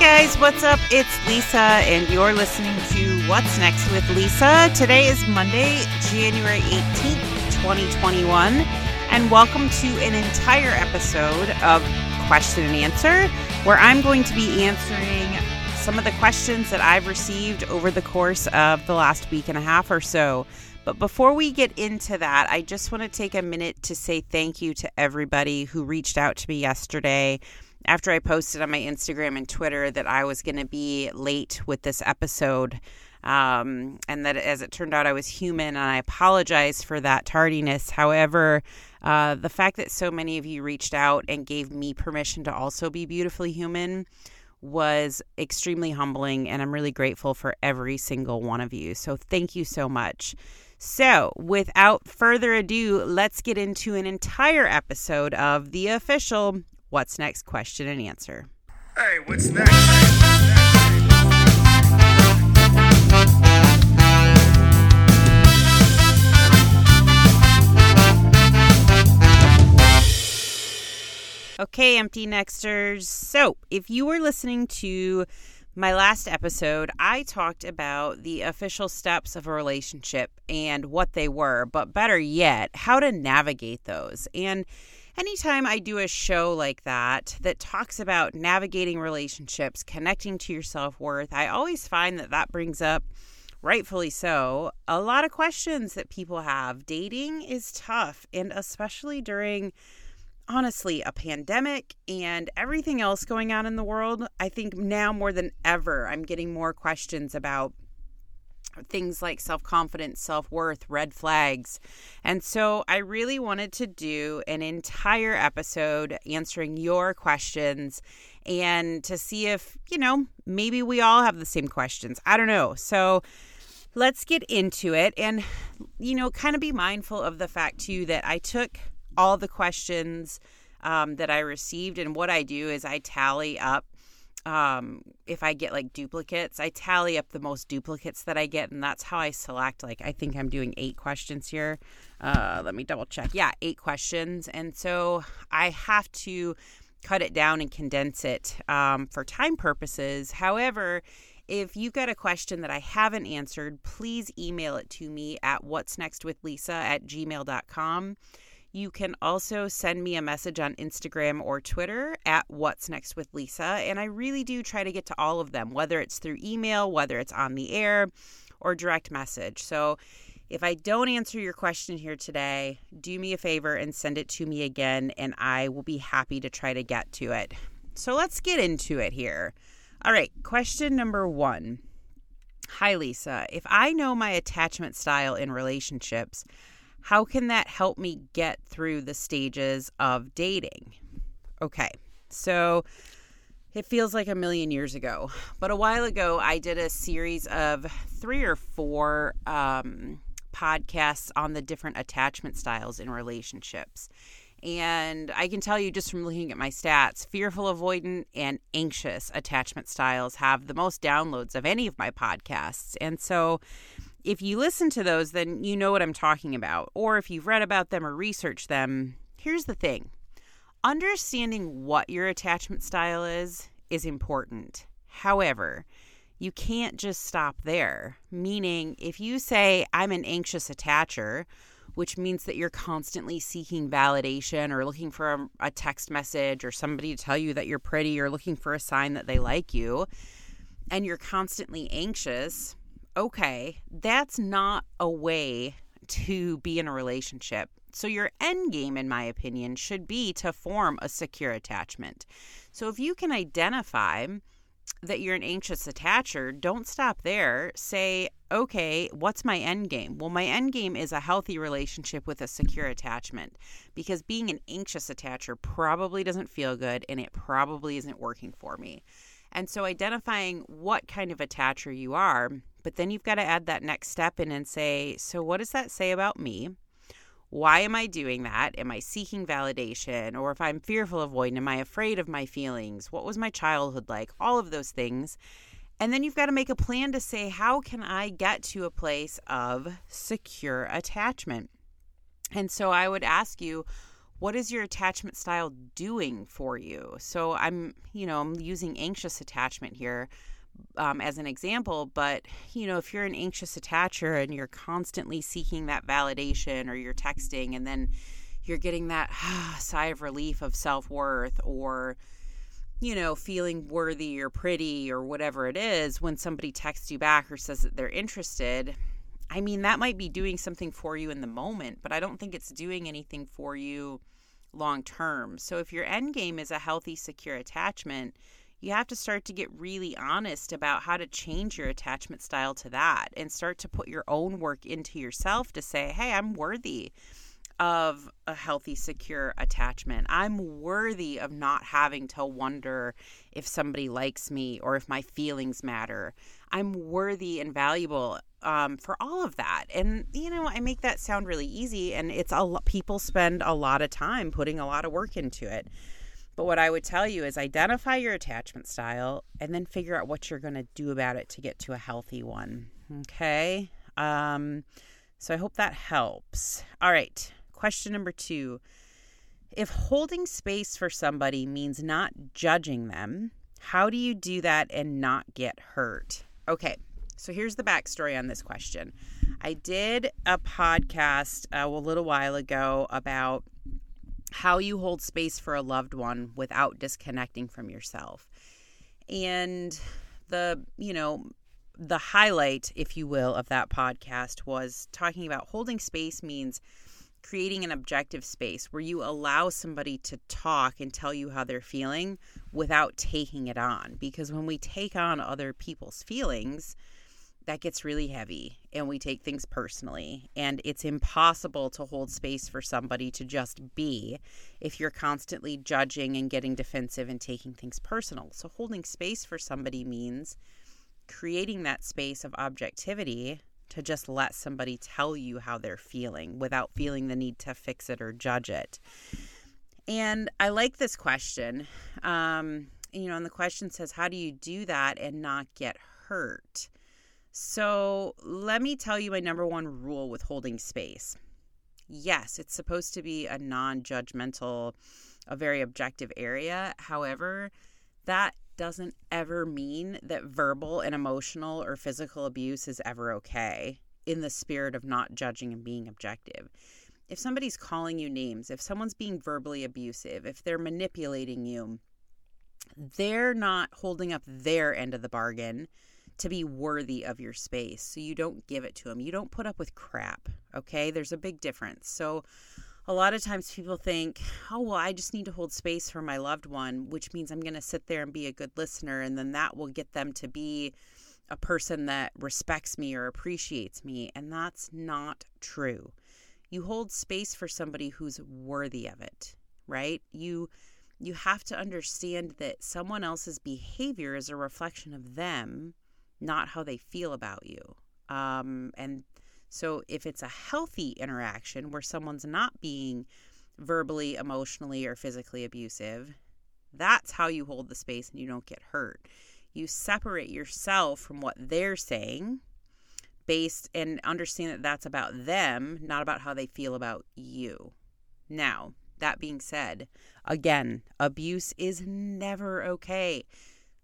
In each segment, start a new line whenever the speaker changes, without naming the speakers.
guys, what's up? It's Lisa, and you're listening to What's Next with Lisa. Today is Monday, January 18th, 2021, and welcome to an entire episode of Question and Answer, where I'm going to be answering some of the questions that I've received over the course of the last week and a half or so. But before we get into that, I just want to take a minute to say thank you to everybody who reached out to me yesterday after I posted on my Instagram and Twitter that I was going to be late with this episode. Um, and that as it turned out, I was human, and I apologize for that tardiness. However, uh, the fact that so many of you reached out and gave me permission to also be beautifully human was extremely humbling, and I'm really grateful for every single one of you. So, thank you so much. So, without further ado, let's get into an entire episode of the official What's Next question and answer.
Hey, what's next?
Okay, empty nexters. So, if you were listening to my last episode, I talked about the official steps of a relationship and what they were, but better yet, how to navigate those. And anytime I do a show like that that talks about navigating relationships, connecting to your self worth, I always find that that brings up, rightfully so, a lot of questions that people have. Dating is tough, and especially during honestly a pandemic and everything else going on in the world. I think now more than ever, I'm getting more questions about things like self confidence, self worth, red flags. And so I really wanted to do an entire episode answering your questions and to see if, you know, maybe we all have the same questions. I don't know. So let's get into it and, you know, kind of be mindful of the fact too that I took all the questions um, that I received and what I do is I tally up um if i get like duplicates i tally up the most duplicates that i get and that's how i select like i think i'm doing eight questions here. Uh let me double check. Yeah eight questions. And so i have to cut it down and condense it um, for time purposes. However if you've got a question that I haven't answered, please email it to me at what's next with Lisa at gmail.com. You can also send me a message on Instagram or Twitter at What's Next with Lisa. And I really do try to get to all of them, whether it's through email, whether it's on the air, or direct message. So if I don't answer your question here today, do me a favor and send it to me again, and I will be happy to try to get to it. So let's get into it here. All right, question number one. Hi, Lisa. If I know my attachment style in relationships, how can that help me get through the stages of dating? Okay, so it feels like a million years ago, but a while ago, I did a series of three or four um, podcasts on the different attachment styles in relationships. And I can tell you just from looking at my stats, fearful, avoidant, and anxious attachment styles have the most downloads of any of my podcasts. And so if you listen to those, then you know what I'm talking about. Or if you've read about them or researched them, here's the thing understanding what your attachment style is is important. However, you can't just stop there. Meaning, if you say, I'm an anxious attacher, which means that you're constantly seeking validation or looking for a, a, text message or somebody to tell you that you're pretty or looking for a sign that they like you, and you're constantly anxious, okay, that's not a way to be in a relationship. So, your end game, in my opinion, should be to form a secure attachment. So, if you can identify that you're an anxious attacher, don't stop there. Say, okay, what's my end game? Well, my end game is a healthy relationship with a secure attachment because being an anxious attacher probably doesn't feel good and it probably isn't working for me. And so, identifying what kind of attacher you are but then you've got to add that next step in and say, so what does that say about me? Why am I doing that? Am I seeking validation? Or if I'm fearful avoidant, am I afraid of my feelings? What was my childhood like? All of those things. And then you've got to make a plan to say, how can I get to a place of secure attachment? And so I would ask you, what is your attachment style doing for you? So I'm, you know, I'm using anxious attachment here um, as an example, but you know, if you're an anxious attacher and you're constantly seeking that validation, or you're texting and then you're getting that sigh of relief of self worth, or you know, feeling worthy or pretty or whatever it is when somebody texts you back or says that they're interested, I mean, that might be doing something for you in the moment, but I don't think it's doing anything for you long term. So if your end game is a healthy, secure attachment, you have to start to get really honest about how to change your attachment style to that and start to put your own work into yourself to say, hey, I'm worthy of a healthy, secure attachment. I'm worthy of not having to wonder if somebody likes me or if my feelings matter. I'm worthy and valuable um, for all of that. And, you know, I make that sound really easy, and it's a lot, people spend a lot of time putting a lot of work into it. But what I would tell you is identify your attachment style and then figure out what you're going to do about it to get to a healthy one. Okay. Um, so I hope that helps. All right. Question number two If holding space for somebody means not judging them, how do you do that and not get hurt? Okay. So here's the backstory on this question. I did a podcast uh, a little while ago about how you hold space for a loved one without disconnecting from yourself. And the, you know, the highlight, if you will, of that podcast was talking about holding space means creating an objective space where you allow somebody to talk and tell you how they're feeling without taking it on. Because when we take on other people's feelings, that gets really heavy and we take things personally. And it's impossible to hold space for somebody to just be if you're constantly judging and getting defensive and taking things personal. So, holding space for somebody means creating that space of objectivity to just let somebody tell you how they're feeling without feeling the need to fix it or judge it. And I like this question. Um, you know, and the question says, How do you do that and not get hurt? So, let me tell you my number one rule with holding space. Yes, it's supposed to be a non judgmental, a very objective area. However, that doesn't ever mean that verbal and emotional or physical abuse is ever okay in the spirit of not judging and being objective. If somebody's calling you names, if someone's being verbally abusive, if they're manipulating you, they're not holding up their end of the bargain to be worthy of your space. So you don't give it to them. You don't put up with crap. Okay. There's a big difference. So a lot of times people think, oh, well, I just need to hold space for my loved one, which means I'm going to sit there and be a good listener. And then that will get them to be a person that respects me or appreciates me. And that's not true. You hold space for somebody who's worthy of it, right? You you have to understand that someone else's behavior is a reflection of them not how they feel about you. Um, and so if it's a healthy interaction where someone's not being verbally, emotionally, or physically abusive, that's how you hold the space and you don't get hurt. You separate yourself from what they're saying based and understand that that's about them, not about how they feel about you. Now, that being said, again, abuse is never okay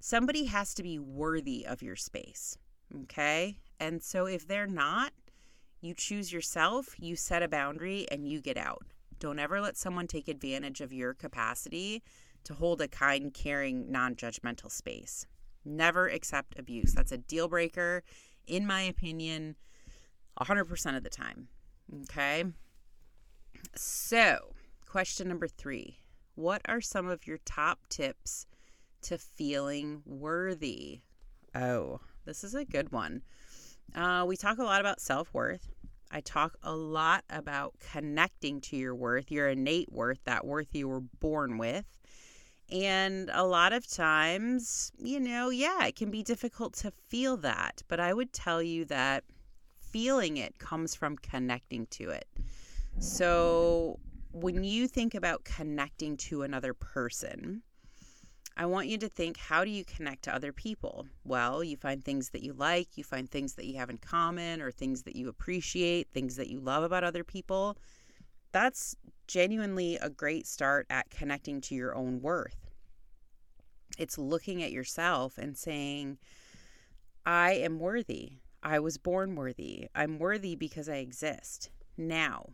somebody has to be worthy of your space. Okay. And so if they're not, you choose yourself, you set a boundary, and you get out. Don't ever let someone take advantage of your capacity to hold a kind, caring, non judgmental space. Never accept abuse. That's a deal breaker, in my opinion, 100% of the time. Okay. So, question number three What are some of your top tips to feeling worthy. Oh, this is a good one. Uh, we talk a lot about self worth. I talk a lot about connecting to your worth, your innate worth, that worth you were born with. And a lot of times, you know, yeah, it can be difficult to feel that. But I would tell you that feeling it comes from connecting to it. So when you think about connecting to another person, I want you to think how do you connect to other people? Well, you find things that you like, you find things that you have in common, or things that you appreciate, things that you love about other people. That's genuinely a great start at connecting to your own worth. It's looking at yourself and saying, I am worthy. I was born worthy. I'm worthy because I exist. Now,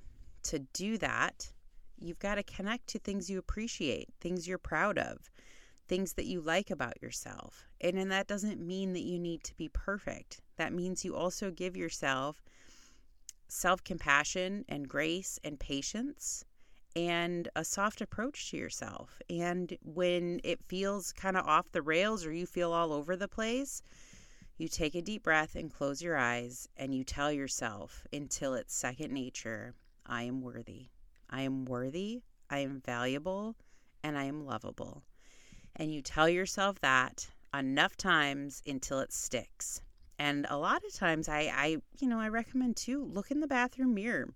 to do that, you've got to connect to things you appreciate, things you're proud of, things that you like about yourself. And, and that doesn't mean that you need to be perfect. That means you also give yourself self compassion and grace and patience and a soft approach to yourself. And when it feels kind of off the rails or you feel all over the place, you take a deep breath and close your eyes and you tell yourself until it's second nature I am worthy. I am worthy. I am valuable and I am lovable. And you tell yourself that enough times until it sticks. And a lot of times I, I you know, I recommend too look in the bathroom mirror.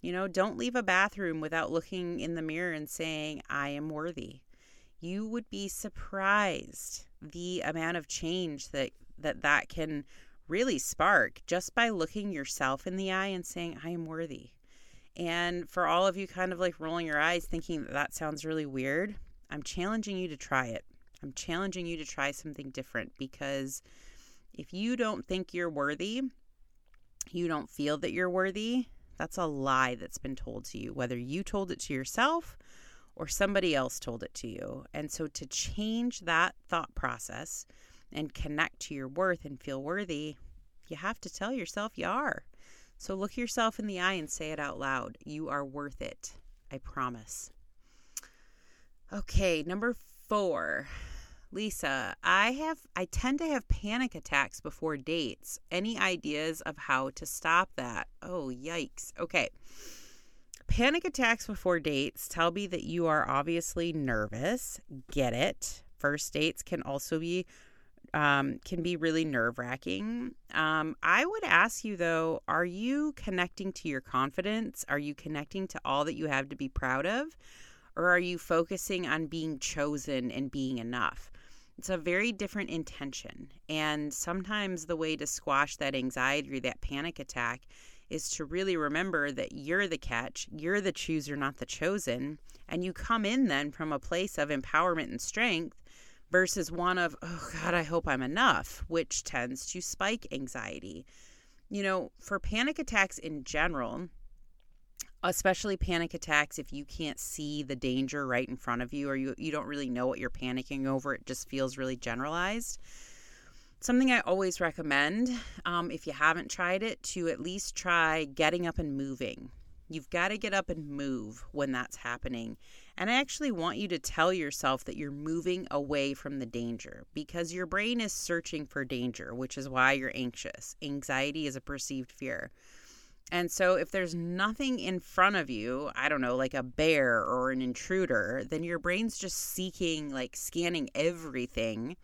You know, don't leave a bathroom without looking in the mirror and saying, I am worthy. You would be surprised the amount of change that that, that can really spark just by looking yourself in the eye and saying, I am worthy. And for all of you kind of like rolling your eyes thinking that that sounds really weird, I'm challenging you to try it. I'm challenging you to try something different because if you don't think you're worthy, you don't feel that you're worthy, that's a lie that's been told to you, whether you told it to yourself or somebody else told it to you. And so to change that thought process and connect to your worth and feel worthy, you have to tell yourself you are. So look yourself in the eye and say it out loud. You are worth it. I promise. Okay, number four. Lisa, I have I tend to have panic attacks before dates. Any ideas of how to stop that? Oh, yikes. Okay. Panic attacks before dates tell me that you are obviously nervous. Get it. First dates can also be um, can be really nerve wracking. Um, I would ask you though, are you connecting to your confidence? Are you connecting to all that you have to be proud of? Or are you focusing on being chosen and being enough? It's a very different intention. And sometimes the way to squash that anxiety or that panic attack is to really remember that you're the catch, you're the chooser, not the chosen. And you come in then from a place of empowerment and strength versus one of, oh God, I hope I'm enough, which tends to spike anxiety. You know, for panic attacks in general, especially panic attacks if you can't see the danger right in front of you or you, you don't really know what you're panicking over it just feels really generalized. Something i always recommend um, if you haven't tried it to at least try getting up and moving. You've got to get up and move when that's happening. And i actually want you to tell yourself that you're moving away from the danger because your brain is searching for danger which is why you're anxious. Anxiety is a perceived fear and so, if there's nothing in front of you, I don't know, like a bear or an intruder, then your brain's just seeking, like scanning everything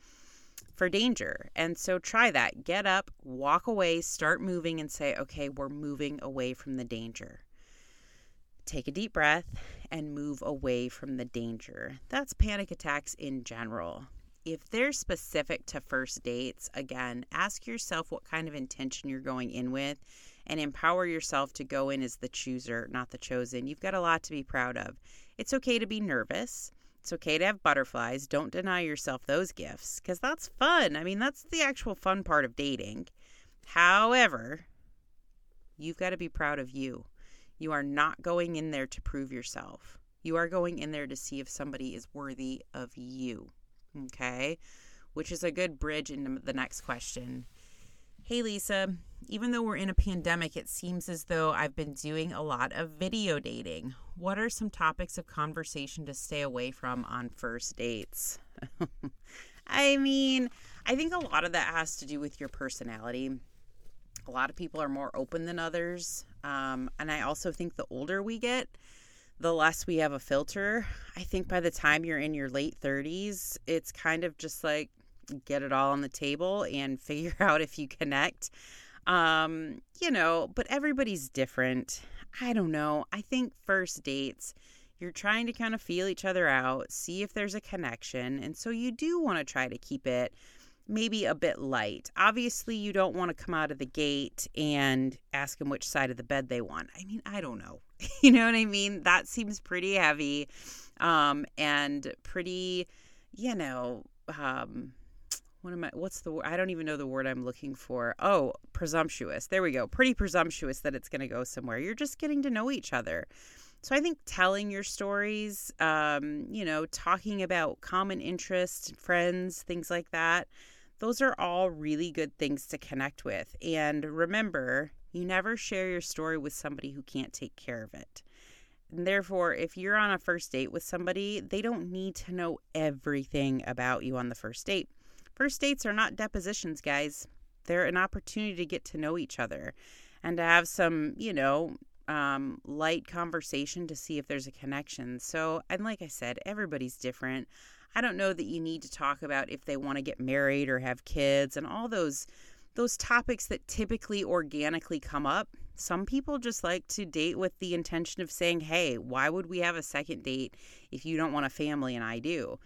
for danger. And so, try that. Get up, walk away, start moving, and say, okay, we're moving away from the danger. Take a deep breath and move away from the danger. That's panic attacks in general. If they're specific to first dates, again, ask yourself what kind of intention you're going in with and empower yourself to go in as the chooser, not the chosen. You've got a lot to be proud of. It's okay to be nervous. It's okay to have butterflies. Don't deny yourself those gifts because that's fun. I mean, that's the actual fun part of dating. However, you've got to be proud of you. You are not going in there to prove yourself. You are going in there to see if somebody is worthy of you. Okay? Which is a good bridge into the next question. Hey, Lisa, even though we're in a pandemic, it seems as though I've been doing a lot of video dating. What are some topics of conversation to stay away from on first dates? I mean, I think a lot of that has to do with your personality. A lot of people are more open than others. Um, and I also think the older we get, the less we have a filter. I think by the time you're in your late 30s, it's kind of just like get it all on the table and figure out if you connect. Um, you know, but everybody's different. I don't know. I think first dates, you're trying to kind of feel each other out, see if there's a connection. And so you do want to try to keep it maybe a bit light. Obviously, you don't want to come out of the gate and ask them which side of the bed they want. I mean, I don't know. you know what I mean? That seems pretty heavy um, and pretty, you know, um, what am I, what's the word? I don't even know the word I'm looking for. Oh, presumptuous. There we go. Pretty presumptuous that it's going to go somewhere. You're just getting to know each other. So I think telling your stories, um, you know, talking about common interests, friends, things like that, those are all really good things to connect with. And remember, you never share your story with somebody who can't take care of it. And therefore, if you're on a first date with somebody, they don't need to know everything about you on the first date. First dates are not depositions, guys. They're an opportunity to get to know each other and to have some, you know, um, light conversation to see if there's a connection. So, and like I said, everybody's different. I don't know that you need to talk about if they want to get married or have kids and all those those topics that typically organically come up. Some people just like to date with the intention of saying, "Hey, why would we have a second date if you don't want a family and I do?"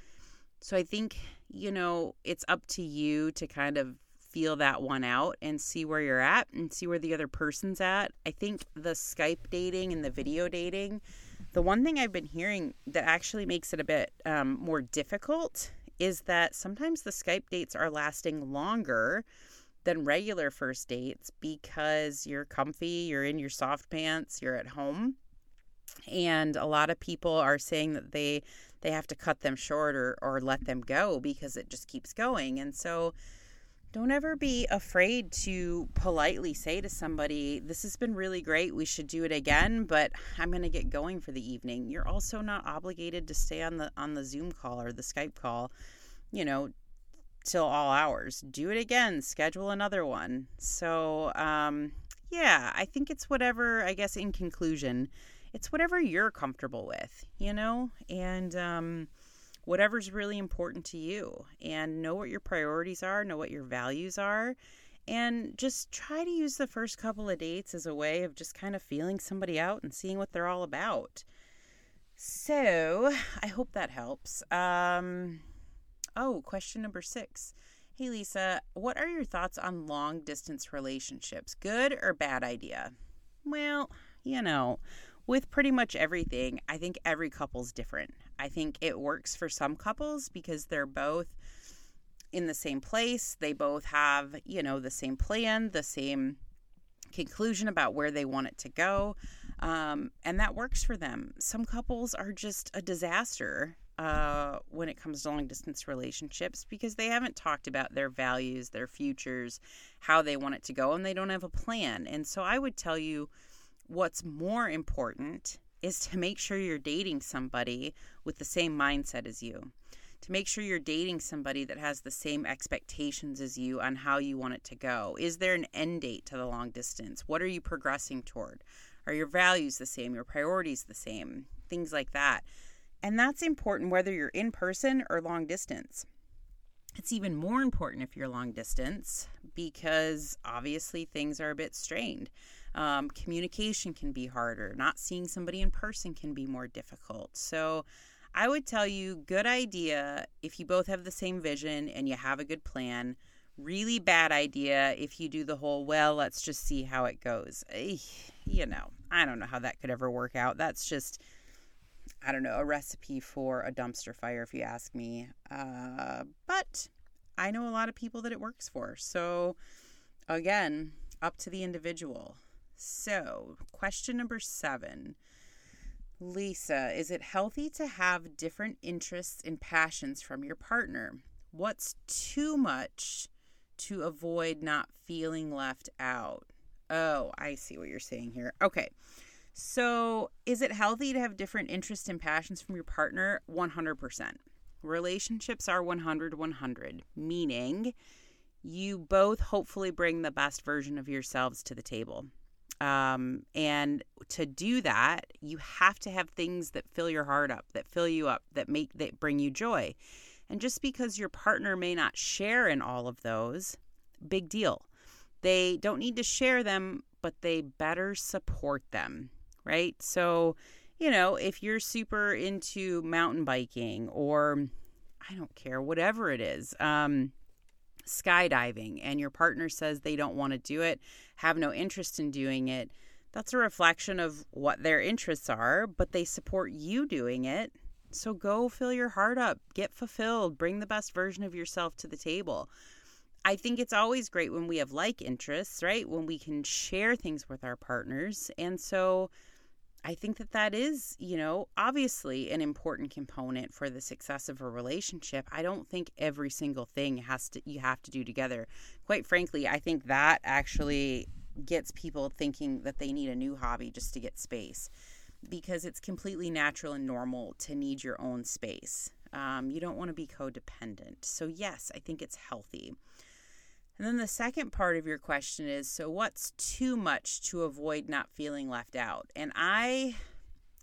So I think, you know, it's up to you to kind of feel that one out and see where you're at and see where the other person's at. I think the Skype dating and the video dating the one thing I've been hearing that actually makes it a bit um, more difficult is that sometimes the Skype dates are lasting longer than regular first dates because you're comfy, you're in your soft pants, you're at home. And a lot of people are saying that they they have to cut them short or, or let them go because it just keeps going. And so don't ever be afraid to politely say to somebody, This has been really great. We should do it again, but I'm going to get going for the evening. You're also not obligated to stay on the on the Zoom call or the Skype call, you know, till all hours. Do it again, schedule another one. So, um, yeah, I think it's whatever, I guess, in conclusion, it's whatever you're comfortable with, you know? And, um, whatever's really important to you and know what your priorities are, know what your values are, and just try to use the first couple of dates as a way of just kind of feeling somebody out and seeing what they're all about. So, I hope that helps. Um, oh, question number six. Hey, Lisa, what are your thoughts on long distance relationships? Good or bad idea? Well, you know, with pretty much everything, I think every couple's different. I think it works for some couples because they're both in the same place. They both have, you know, the same plan, the same conclusion about where they want it to go. Um, and that works for them. Some couples are just a disaster uh, when it comes to long distance relationships because they haven't talked about their values, their futures, how they want it to go, and they don't have a plan. And so I would tell you what's more important is to make sure you're dating somebody with the same mindset as you. To make sure you're dating somebody that has the same expectations as you on how you want it to go. Is there an end date to the long distance? What are you progressing toward? Are your values the same? Your priorities the same? Things like that. And that's important whether you're in person or long distance. It's even more important if you're long distance because obviously things are a bit strained. Um, communication can be harder. Not seeing somebody in person can be more difficult. So, I would tell you, good idea if you both have the same vision and you have a good plan. Really bad idea if you do the whole, well, let's just see how it goes. You know, I don't know how that could ever work out. That's just, I don't know, a recipe for a dumpster fire, if you ask me. Uh, but I know a lot of people that it works for. So, again, up to the individual. So, question number seven. Lisa, is it healthy to have different interests and passions from your partner? What's too much to avoid not feeling left out? Oh, I see what you're saying here. Okay. So, is it healthy to have different interests and passions from your partner? 100%. Relationships are 100 100, meaning you both hopefully bring the best version of yourselves to the table. Um, and to do that, you have to have things that fill your heart up, that fill you up, that make that bring you joy. And just because your partner may not share in all of those, big deal. They don't need to share them, but they better support them, right? So, you know, if you're super into mountain biking or I don't care, whatever it is, um, skydiving and your partner says they don't want to do it, have no interest in doing it, that's a reflection of what their interests are, but they support you doing it. So go fill your heart up, get fulfilled, bring the best version of yourself to the table. I think it's always great when we have like interests, right? When we can share things with our partners. And so I think that that is, you know, obviously an important component for the success of a relationship. I don't think every single thing has to you have to do together. Quite frankly, I think that actually gets people thinking that they need a new hobby just to get space because it's completely natural and normal to need your own space. Um, you don't want to be codependent. So, yes, I think it's healthy. And then the second part of your question is so, what's too much to avoid not feeling left out? And I,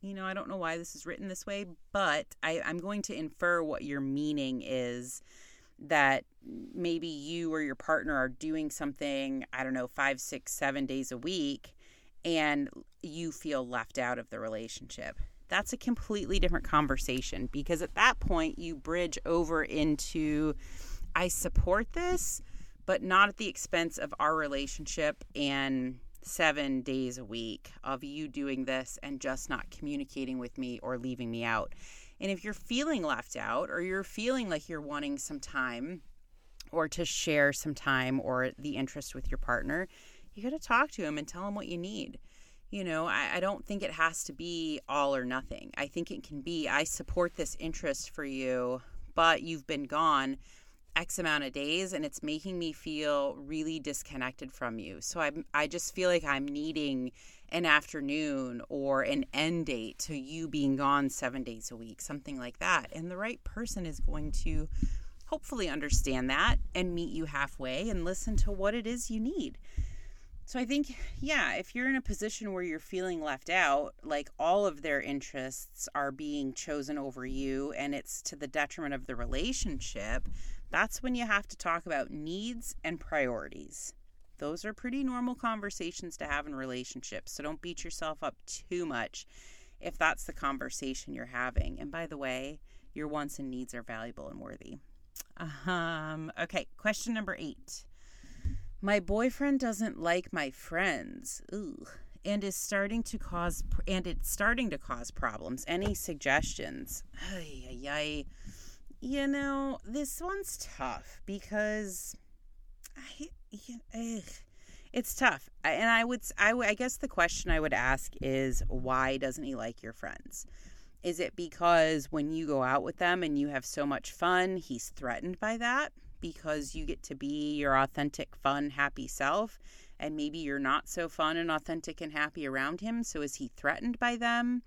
you know, I don't know why this is written this way, but I, I'm going to infer what your meaning is that maybe you or your partner are doing something, I don't know, five, six, seven days a week, and you feel left out of the relationship. That's a completely different conversation because at that point you bridge over into I support this but not at the expense of our relationship and seven days a week of you doing this and just not communicating with me or leaving me out. And if you're feeling left out or you're feeling like you're wanting some time or to share some time or the interest with your partner, you got to talk to him and tell him what you need. You know, I, I don't think it has to be all or nothing. I think it can be I support this interest for you, but you've been gone X amount of days and it's making me feel really disconnected from you. So I I just feel like I'm needing an afternoon or an end date to you being gone 7 days a week, something like that. And the right person is going to hopefully understand that and meet you halfway and listen to what it is you need. So I think, yeah, if you're in a position where you're feeling left out, like all of their interests are being chosen over you and it's to the detriment of the relationship, that's when you have to talk about needs and priorities. Those are pretty normal conversations to have in relationships. So don't beat yourself up too much if that's the conversation you're having. And by the way, your wants and needs are valuable and worthy. Um, okay, question number eight. My boyfriend doesn't like my friends. Ooh. And is starting to cause and it's starting to cause problems. Any suggestions? Ay, ay, ay. You know, this one's tough because I, it's tough. And I would, I, I guess the question I would ask is why doesn't he like your friends? Is it because when you go out with them and you have so much fun, he's threatened by that because you get to be your authentic, fun, happy self? And maybe you're not so fun and authentic and happy around him. So is he threatened by them?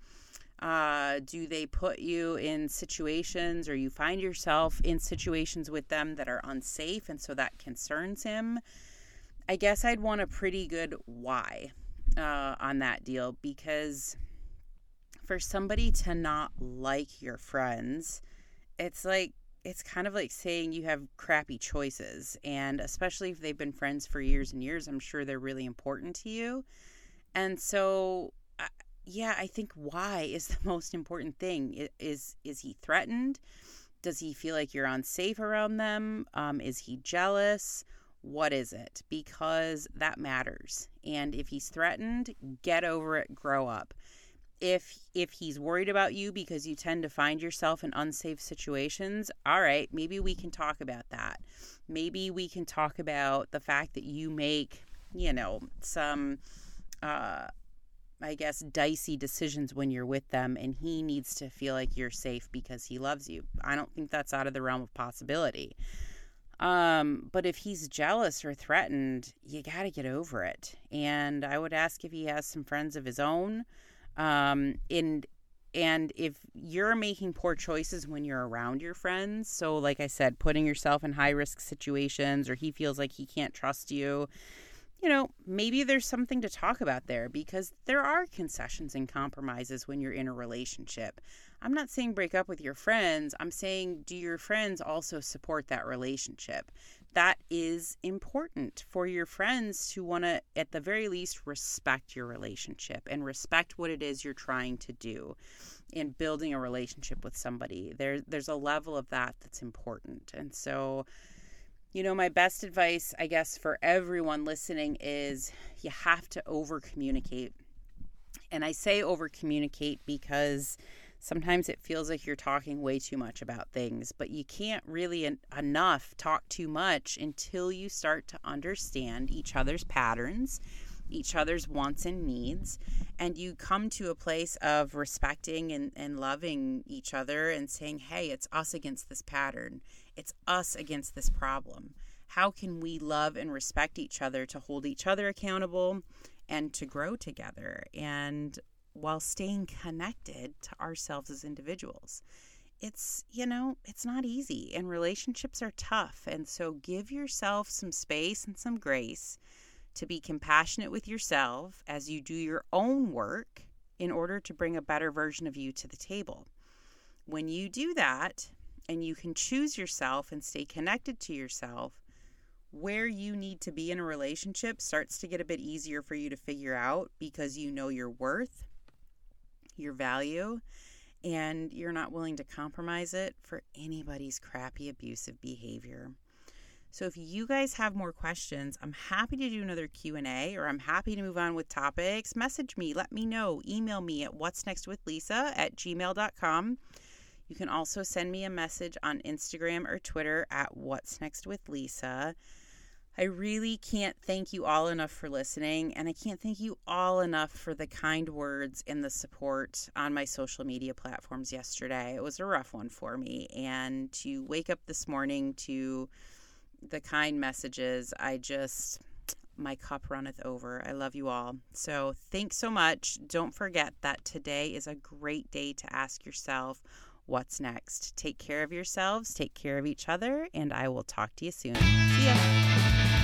Uh, do they put you in situations or you find yourself in situations with them that are unsafe and so that concerns him? I guess I'd want a pretty good why uh, on that deal because for somebody to not like your friends, it's like it's kind of like saying you have crappy choices. And especially if they've been friends for years and years, I'm sure they're really important to you. And so yeah, I think why is the most important thing. Is is he threatened? Does he feel like you're unsafe around them? Um, is he jealous? What is it? Because that matters. And if he's threatened, get over it, grow up. If if he's worried about you because you tend to find yourself in unsafe situations, all right, maybe we can talk about that. Maybe we can talk about the fact that you make, you know, some uh, I guess, dicey decisions when you're with them, and he needs to feel like you're safe because he loves you. I don't think that's out of the realm of possibility. Um, but if he's jealous or threatened, you got to get over it. And I would ask if he has some friends of his own. Um, and and if you're making poor choices when you're around your friends, so like I said, putting yourself in high risk situations, or he feels like he can't trust you, you know, maybe there's something to talk about there because there are concessions and compromises when you're in a relationship. I'm not saying break up with your friends. I'm saying do your friends also support that relationship? That is important for your friends to want to, at the very least, respect your relationship and respect what it is you're trying to do in building a relationship with somebody. There, there's a level of that that's important. And so, You know, my best advice, I guess, for everyone listening is you have to over communicate. And I say over communicate because sometimes it feels like you're talking way too much about things, but you can't really en- enough talk too much until you start to understand each other's patterns, each other's wants and needs, and you come to a place of respecting and, and loving each other and saying, hey, it's us against this pattern it's us against this problem. How can we love and respect each other to hold each other accountable and to grow together and while staying connected to ourselves as individuals? It's, you know, it's not easy and relationships are tough. And so give yourself some space and some grace to be compassionate with yourself as you do your own work in order to bring a better version of you to the table. When you do that, and you can choose yourself and stay connected to yourself, where you need to be in a relationship starts to get a bit easier for you to figure out because you know your worth, your value, and you're not willing to compromise it for anybody's crappy abusive behavior. So if you guys have more questions, I'm happy to do another Q&A or I'm happy to move on with topics. Message me, let me know, email me at what's next with Lisa at gmail.com. You can also send me a message on Instagram or Twitter at What's Next with Lisa. I really can't thank you all enough for listening, and I can't thank you all enough for the kind words and the support on my social media platforms yesterday. It was a rough one for me, and to wake up this morning to the kind messages, I just, my cup runneth over. I love you all. So, thanks so much. Don't forget that today is a great day to ask yourself, what's next. Take care of yourselves, take care of each other, and I will talk to you soon. See ya.